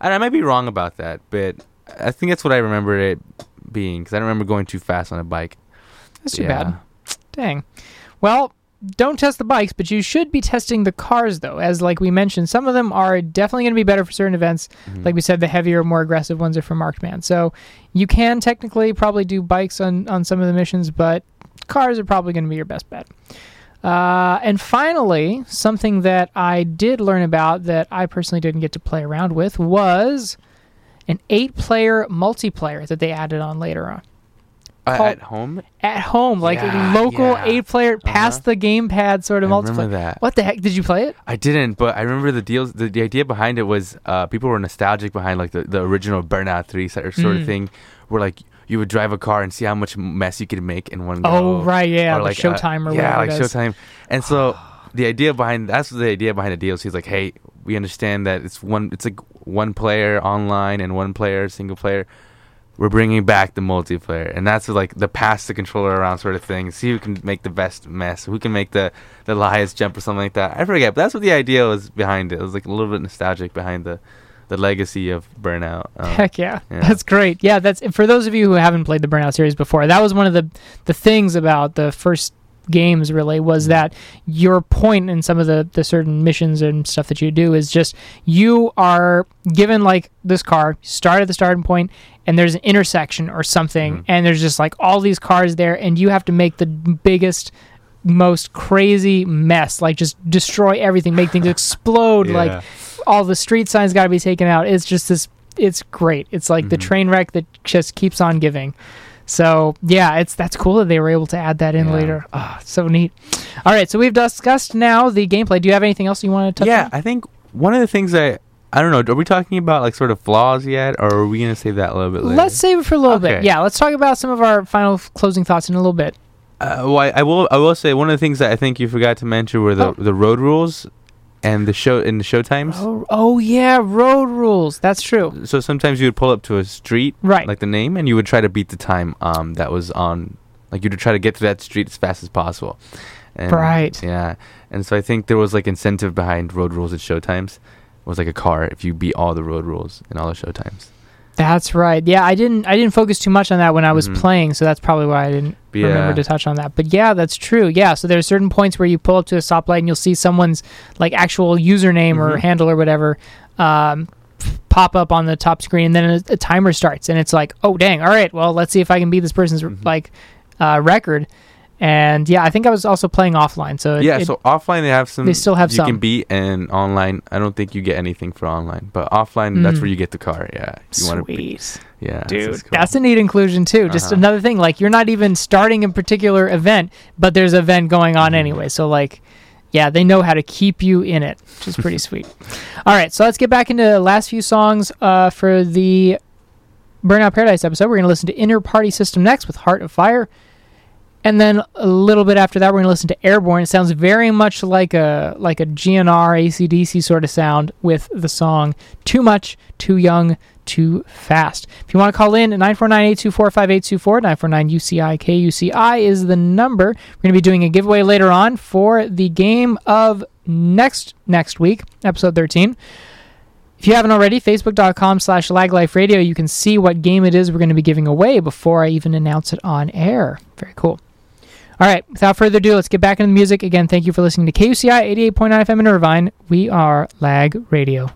and I might be wrong about that, but I think that's what I remember it being because I don't remember going too fast on a bike.
That's too
Yeah.
bad. Dang. Well, don't test the bikes, but you should be testing the cars though. As like we mentioned, some of them are definitely going to be better for certain events.
Mhm.
Like we said, the heavier, more aggressive ones are for marked man. So you can technically probably do bikes on on some of the missions, but cars are probably going to be your best bet. Uh, and finally, something that I did learn about that I personally didn't get to play around with was an eight-player multiplayer that they added on later on
Uh, at home.
at home, like
Yeah,
local
yeah.
eight-player past
Uh-huh.
the gamepad sort of
I
multiplayer.
remember that.
What the heck? Did you play it?
I didn't, but I remember the deals. The, the idea behind it was uh, people were nostalgic behind like the, the original Burnout Three sort of
Mm.
thing, where like you would drive a car and see how much mess you could make in one go.
Oh, right, yeah,
Or, like, uh,
Showtime or
yeah, like
is.
Showtime. And so the idea behind that's the idea behind the. So he's like, hey, we understand that it's one, it's like one player online and one player single player. We're bringing back the multiplayer, and that's like the pass the controller around sort of thing. See who can make the best mess, who can make the the highest jump or something like that. I forget, but that's what the idea was behind it. It was like a little bit nostalgic behind the the legacy of Burnout. Um,
Heck yeah.
yeah.
That's great. Yeah, that's for those of you who haven't played the Burnout series before. That was one of the the things about the first games really was that your point in some of the the certain missions and stuff that you do is just you are given like this car, start at the starting point and there's an intersection or something
Mhm.
and there's just like all these cars there and you have to make the biggest most crazy mess like just destroy everything make things explode like all the street signs got to be taken out. It's just this. It's great. It's like the
Mhm.
train wreck that just keeps on giving. So yeah, it's that's cool that they were able to add that in
Yeah.
later. Ah, so neat. All right, so we've discussed now the gameplay. Do you have anything else you want to touch
yeah,
on?
I think one of the things that I don't know. Are we talking about like sort of flaws yet, or are we gonna save that a little bit later?
Let's save it for a little bit. Yeah, let's talk about some of our final f- closing thoughts in a little bit.
Uh, well, I, I will. I will say one of the things that I think you forgot to mention were the
Oh.
the road rules and the show in the show times.
Oh, oh yeah, road rules. That's true.
So sometimes you would pull up to a street,
Right.
like the name, and you would try to beat the time um, that was on. Like you'd try to get to that street as fast as possible. And,
Right.
Yeah, and so I think there was like incentive behind road rules at show times. It was like a car if you beat all the road rules in all the show times.
That's right. Yeah, I didn't I didn't focus too much on that when I was
Mhm.
playing, so that's probably why I didn't
Yeah.
remember to touch on that. But yeah, that's true. Yeah, so there's certain points where you pull up to a stoplight and you'll see someone's like actual username or
Mhm.
handle or whatever um, pop up on the top screen, and then a, a timer starts, and it's like, oh dang, all right, well let's see if I can beat this person's
Mhm.
like uh, record. And yeah, I think I was also playing offline, so it,
yeah,
it-
so offline they have some.
They still have
you
some.
can beat, and online I don't think you get anything for online. But offline, that's
Mm.
where you get the car. Yeah, you. Yeah,
Dude,
that's cool.
that's a neat inclusion too. Just
Uh-huh.
another thing, like you're not even starting a particular event, but there's an event going on
Mhm.
anyway. So like, yeah, they know how to keep you in it, which is pretty sweet. All right, so let's get back into the last few songs uh, for the Burnout Paradise episode. We're gonna listen to Inner Party System next with Heart of Fire. And then a little bit after that, we're going to listen to Airbourne. It sounds very much like a like a GNR ACDC sort of sound with the song "Too Much, Too Young, Too Fast." If you want to call in, 949-824-5824, 949-UCI-KUCI is the number. We're going to be doing a giveaway later on for the game of next next week, episode 13. If you haven't already, facebook.com slash lagliferadio, you can see what game it is we're going to be giving away before I even announce it on air. Very cool. All right, without further ado, let's get back into the music. Again, thank you for listening to KUCI 88.9 FM in Irvine. We are Lag Radio.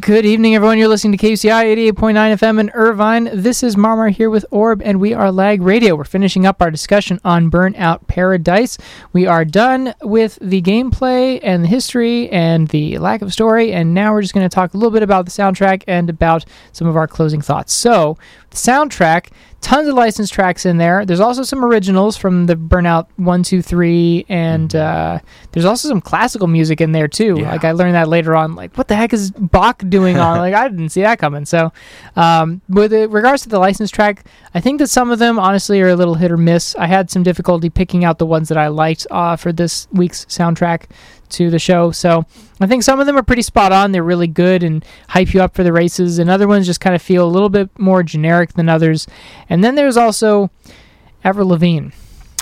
Good evening, everyone. You're listening to KUCI 88.9 FM in Irvine. This is Marmar here with Orb, and we are Lag Radio. We're finishing up our discussion on Burnout Paradise. We are done with the gameplay and the history and the lack of story, and now we're just going to talk a little bit about the soundtrack and about some of our closing thoughts. So, the soundtrack tons of licensed tracks in there. There's also some originals from the Burnout One, Two, Three, and uh, there's also some classical music in there too.
Yeah.
Like I learned that later on. Like, what the heck is Bach doing on? like, I didn't see that coming. So, um, with it- regards to the licensed track, I think that some of them honestly are a little hit or miss. I had some difficulty picking out the ones that I liked uh, for this week's soundtrack to the show. So I think some of them are pretty spot on. They're really good and hype you up for the races, and other ones just kind of feel a little bit more generic than others. And then there's also Avril Lavigne.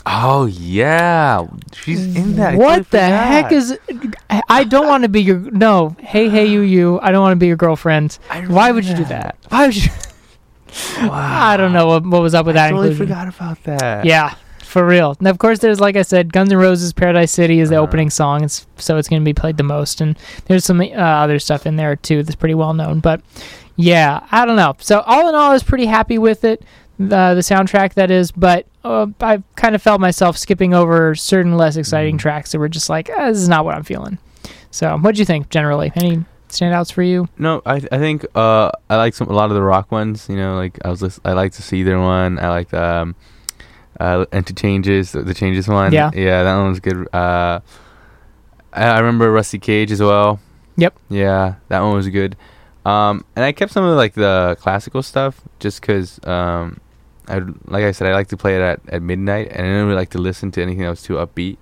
Oh yeah, she's in that.
What the heck is? I don't want to be your no. Hey hey you you. I don't want to be your girlfriend. Why would you do that? Why would you?
Wow.
I don't know what, what was up with that
I totally
inclusion.
forgot about that.
Yeah, for real. And of course, there's like I said, Guns N' Roses "Paradise City" is the
Uh-huh.
opening song. It's so it's going to be played the most, and there's some uh, other stuff in there too that's pretty well known. But yeah, I don't know. So all in all, I was pretty happy with it, the the soundtrack that is. But uh, I kind of felt myself skipping over certain less exciting
Mhm.
tracks that were just like, eh, this is not what I'm feeling. So, what do you think generally? Any standouts for you?
No, I I think uh I like some a lot of the rock ones. You know, like I was I like to see their one. I like um uh interchanges the, the changes one.
Yeah.
yeah, that one was good. Uh, I, I remember Rusty Cage as well.
Yep.
Yeah, that one was good. Um, and I kept some of like the classical stuff just because um, I like I said I like to play it at, at midnight, and I didn't really like to listen to anything that was too upbeat.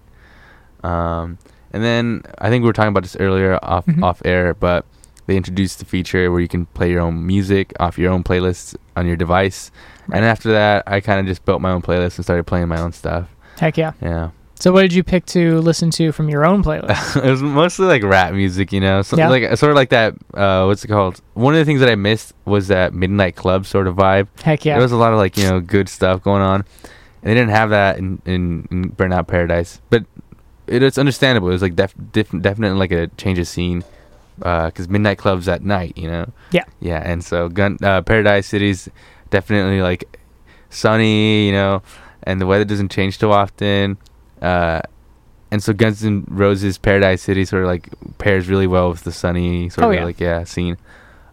Um, and then I think we were talking about this earlier off
Mhm.
off air, but they introduced the feature where you can play your own music off your own playlists on your device. And after that, I kind of just built my own playlist and started playing my own stuff.
Heck yeah!
Yeah,
So, what did you pick to listen to from your own playlist?
it was mostly like rap music, you know, so,
Yeah.
like sort of like that. Uh, what's it called? One of the things that I missed was that midnight club sort of vibe.
Heck yeah!
There was a lot of like you know good stuff going on, and they didn't have that in in, in Burnout Paradise. But it, it's understandable. It was like def, def, definitely like a change of scene, because midnight clubs at night, you know.
Yeah.
Yeah, and so Gun uh, Paradise City's definitely like sunny, you know, and the weather doesn't change too often. Uh, and so Guns N' Roses Paradise City sort of like pairs really well with the sunny sort
Oh,
of
yeah.
like yeah scene.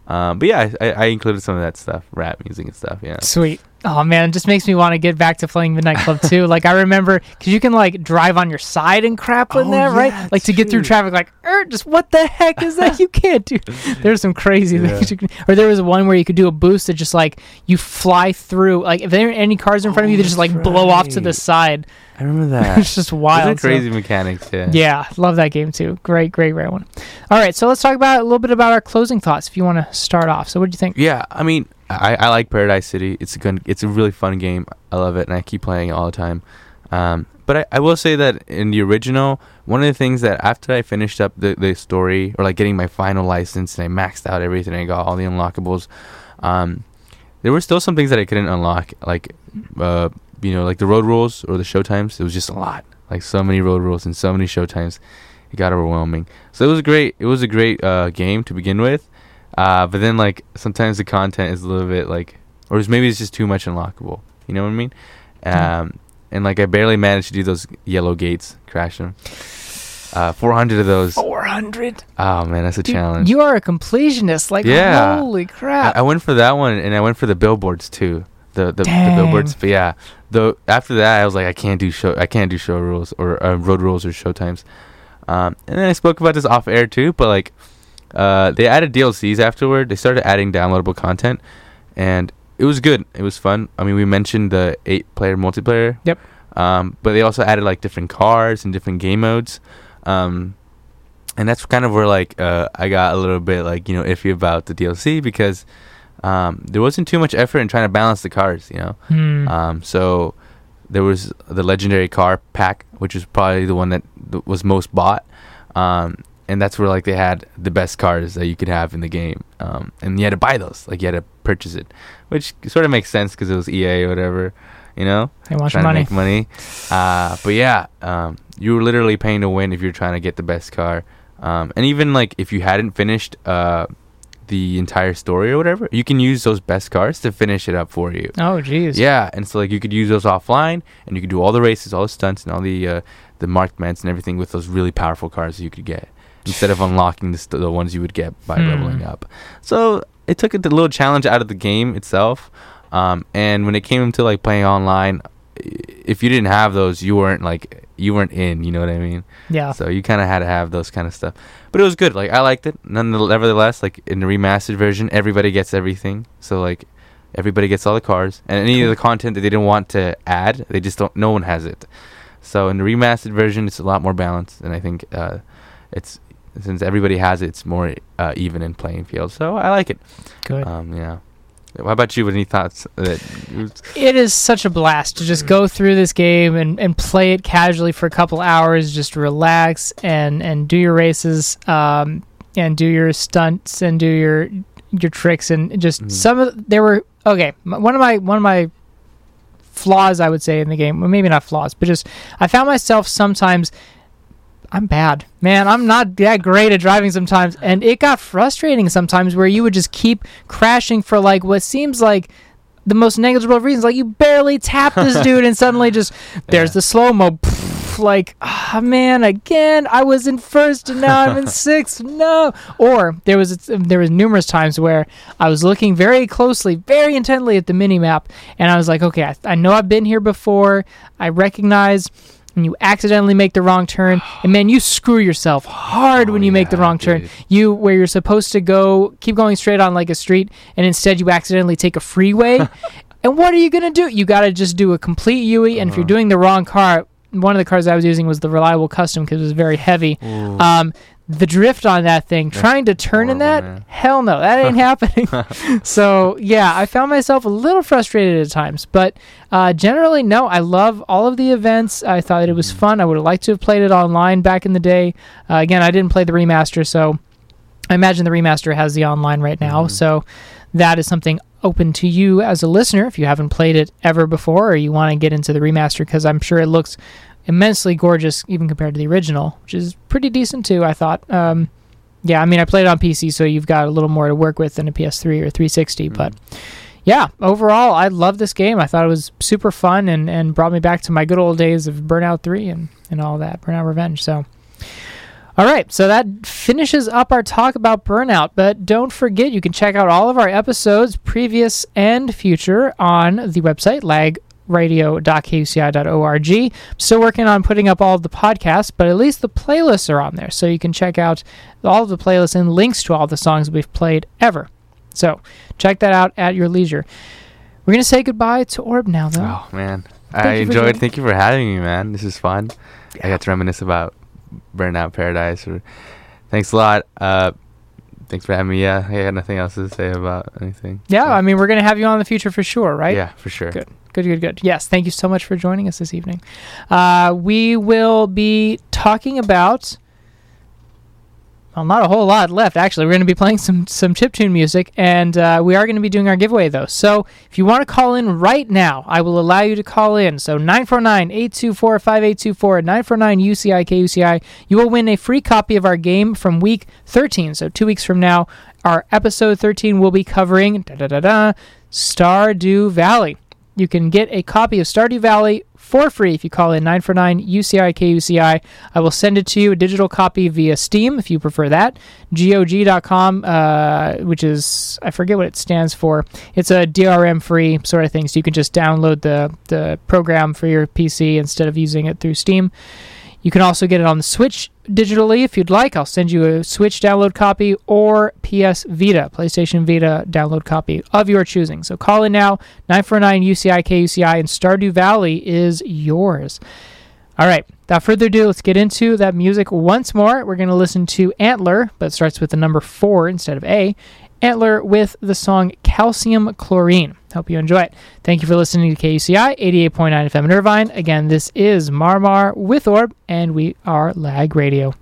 Um, but yeah, I, I included some of that stuff, rap music and stuff. Yeah.
Sweet. Oh man, it just makes me want to get back to playing Midnight Club too. like I remember, because you can like drive on your side and crap in
Oh,
there, right?
yeah,
Like to
it's
get through traffic. Like, er, just what the heck is that? you can't do. There's some crazy
Yeah.
things. You can, or there was one where you could do a boost that just like you fly through. Like if there are any cars in front of you,
Oh,
they just like
that's
blow off to the side.
I remember that.
it's just
Those are
wild. so-
crazy mechanics. Yeah.
yeah, love that game too. Great, great, great one. All right, so let's talk about a little bit about our closing thoughts. If you want to start off, so what do you think?
Yeah, I mean, I, I like Paradise City. It's a good, it's a really fun game. I love it, and I keep playing it all the time. Um, but I, I will say that in the original, one of the things that after I finished up the, the story or like getting my final license and I maxed out everything, I got all the unlockables. Um, there were still some things that I couldn't unlock, like uh, you know, like the road rules or the show times. It was just a lot, like so many road rules and so many show times. It got overwhelming. So it was great. It was a great uh, game to begin with. Uh, but then like sometimes the content is a little bit like, or maybe it's just too much unlockable. You know what I mean? Um, and like I barely managed to do those yellow gates, crash them. Uh, 400 of those.
Four hundred.
Oh man, that's a challenge.
You are a completionist. Like,
Yeah.
holy crap!
I went for that one, and I went for the billboards too. The the, the billboards, but yeah. Though after that, I was like, I can't do show, I can't do show rules or uh, road rules or show times. Um, and then I spoke about this off air too, but like, uh, they added DLCs afterward. They started adding downloadable content, and it was good. It was fun. I mean, we mentioned the eight-player multiplayer.
Yep.
Um, but they also added like different cars and different game modes. Um, and that's kind of where like uh, I got a little bit like you know iffy about the DLC because um, there wasn't too much effort in trying to balance the cars, you know.
Hmm.
Um, so there was the legendary car pack, which was probably the one that th- was most bought, um, and that's where like they had the best cars that you could have in the game, um, and you had to buy those, like you had to purchase it, which sort of makes sense because it was EA or whatever, You know,
They want your
trying
money.
to make money. Uh, but yeah, um, you were literally paying to win if you're trying to get the best car. Um, and even like if you hadn't finished uh, the entire story or whatever, you can use those best cars to finish it up for you.
Oh, jeez.
Yeah, and so like you could use those offline, and you could do all the races, all the stunts, and all the uh, the marked events and everything with those really powerful cars that you could get instead of unlocking the, st- the ones you would get by
Hmm.
leveling up. So it took a little challenge out of the game itself. Um, and when it came to like playing online, if you didn't have those, you weren't like you weren't in. You know what I mean?
Yeah.
So you kind of had to have those kind of stuff. But it was good. Like I liked it. Nevertheless, like in the remastered version, everybody gets everything. So like everybody gets all the cars and any of the content that they didn't want to add, they just don't. No one has it. So in the remastered version, it's a lot more balanced, and I think uh, it's since everybody has it, it's more uh, even in playing field. So I like it.
Good.
Um, yeah. How about you? Any thoughts? That
it is such a blast to just go through this game and, and play it casually for a couple hours, just relax and, and do your races, um, and do your stunts and do your your tricks and just
Mhm.
some of there were okay. One of my one of my flaws I would say in the game, well, maybe not flaws, but just I found myself sometimes. I'm bad, man. I'm not that great at driving sometimes, and it got frustrating sometimes where you would just keep crashing for like what seems like the most negligible reasons. Like you barely tap this dude, and suddenly just there's
Yeah.
the slow mo. Like, ah, man, again, I was in first and now I'm in sixth. No. Or there was there was numerous times where I was looking very closely, very intently at the mini map, and I was like, okay, I, I know I've been here before. I recognize. And you accidentally make the wrong turn, and man, you screw yourself hard
Oh,
when you make the
yeah,
wrong turn
dude.
you where you're supposed to go keep going straight on like a street and instead you accidentally take a freeway and what are you going to do you got to just do a complete UE and if you're
Uh-huh.
doing the wrong car one of the cars I was using was the reliable custom because it was very heavy. Um the drift on that thing
That's
trying to turn in that?
man.
hell no that ain't happening. So yeah i found myself a little frustrated at times but uh, generally no i love all of the events. I thought that it was
Mhm.
fun. I would have liked to have played it online back in the day. Uh, again i didn't play the remaster so i imagine the remaster has the online right now.
Mhm.
so that is something open to you as a listener if you haven't played it ever before or you want to get into the remaster because i'm sure it looks immensely gorgeous even compared to the original which is pretty decent too i thought. Um, yeah i mean i played it on pc so you've got a little more to work with than a ps3 or 360 but yeah overall i love this game. I thought it was super fun and, and brought me back to my good old days of burnout 3 and, and all that burnout revenge so all right, so that finishes up our talk about burnout. But don't forget, you can check out all of our episodes, previous and future, on the website lagradio.kuci.org. Still working on putting up all of the podcasts, but at least the playlists are on there, so you can check out all of the playlists and links to all the songs we've played ever. So check that out at your leisure. We're gonna say goodbye to Orb now, though.
Oh man,
Thank
I enjoyed.
joining.
Thank you for having me, man. This is fun. I got to reminisce about Burnout Paradise. Or, thanks a lot. Uh, thanks for having me. Yeah, I got nothing else to say about anything.
Yeah,
So,
I mean, we're gonna have you on in the future for sure, right?
Yeah, for sure.
Good. Good, good, good. Yes, thank you so much for joining us this evening. Uh, we will be talking about. Well, not a whole lot left, actually. We're going to be playing some some chiptune music, and uh, we are going to be doing our giveaway, though. So if you want to call in right now, I will allow you to call in. So 949 824 5824 949 UCI. You will win a free copy of our game from week 13. So two weeks from now, our episode 13 will be covering da da da da Stardew Valley. You can get a copy of Stardew Valley for free if you call in 949 UCI KUCI. I will send it to you, a digital copy via Steam if you prefer that. GOG.com, uh, which is, I forget what it stands for. It's a DRM free sort of thing, so you can just download the, the program for your PC instead of using it through Steam. You can also get it on the Switch digitally if you'd like. I'll send you a Switch download copy or PS Vita, PlayStation Vita download copy of your choosing. So call in now, 949 UCI KUCI, and Stardew Valley is yours. All right, without further ado, let's get into that music once more. We're going to listen to Antler, but it starts with the number four instead of A. Antler with the song Calcium Chlorine. Hope you enjoy it. Thank you for listening to KUCI 88.9 FM in Irvine. Again, this is Marmar with Orb, and we are Lag Radio.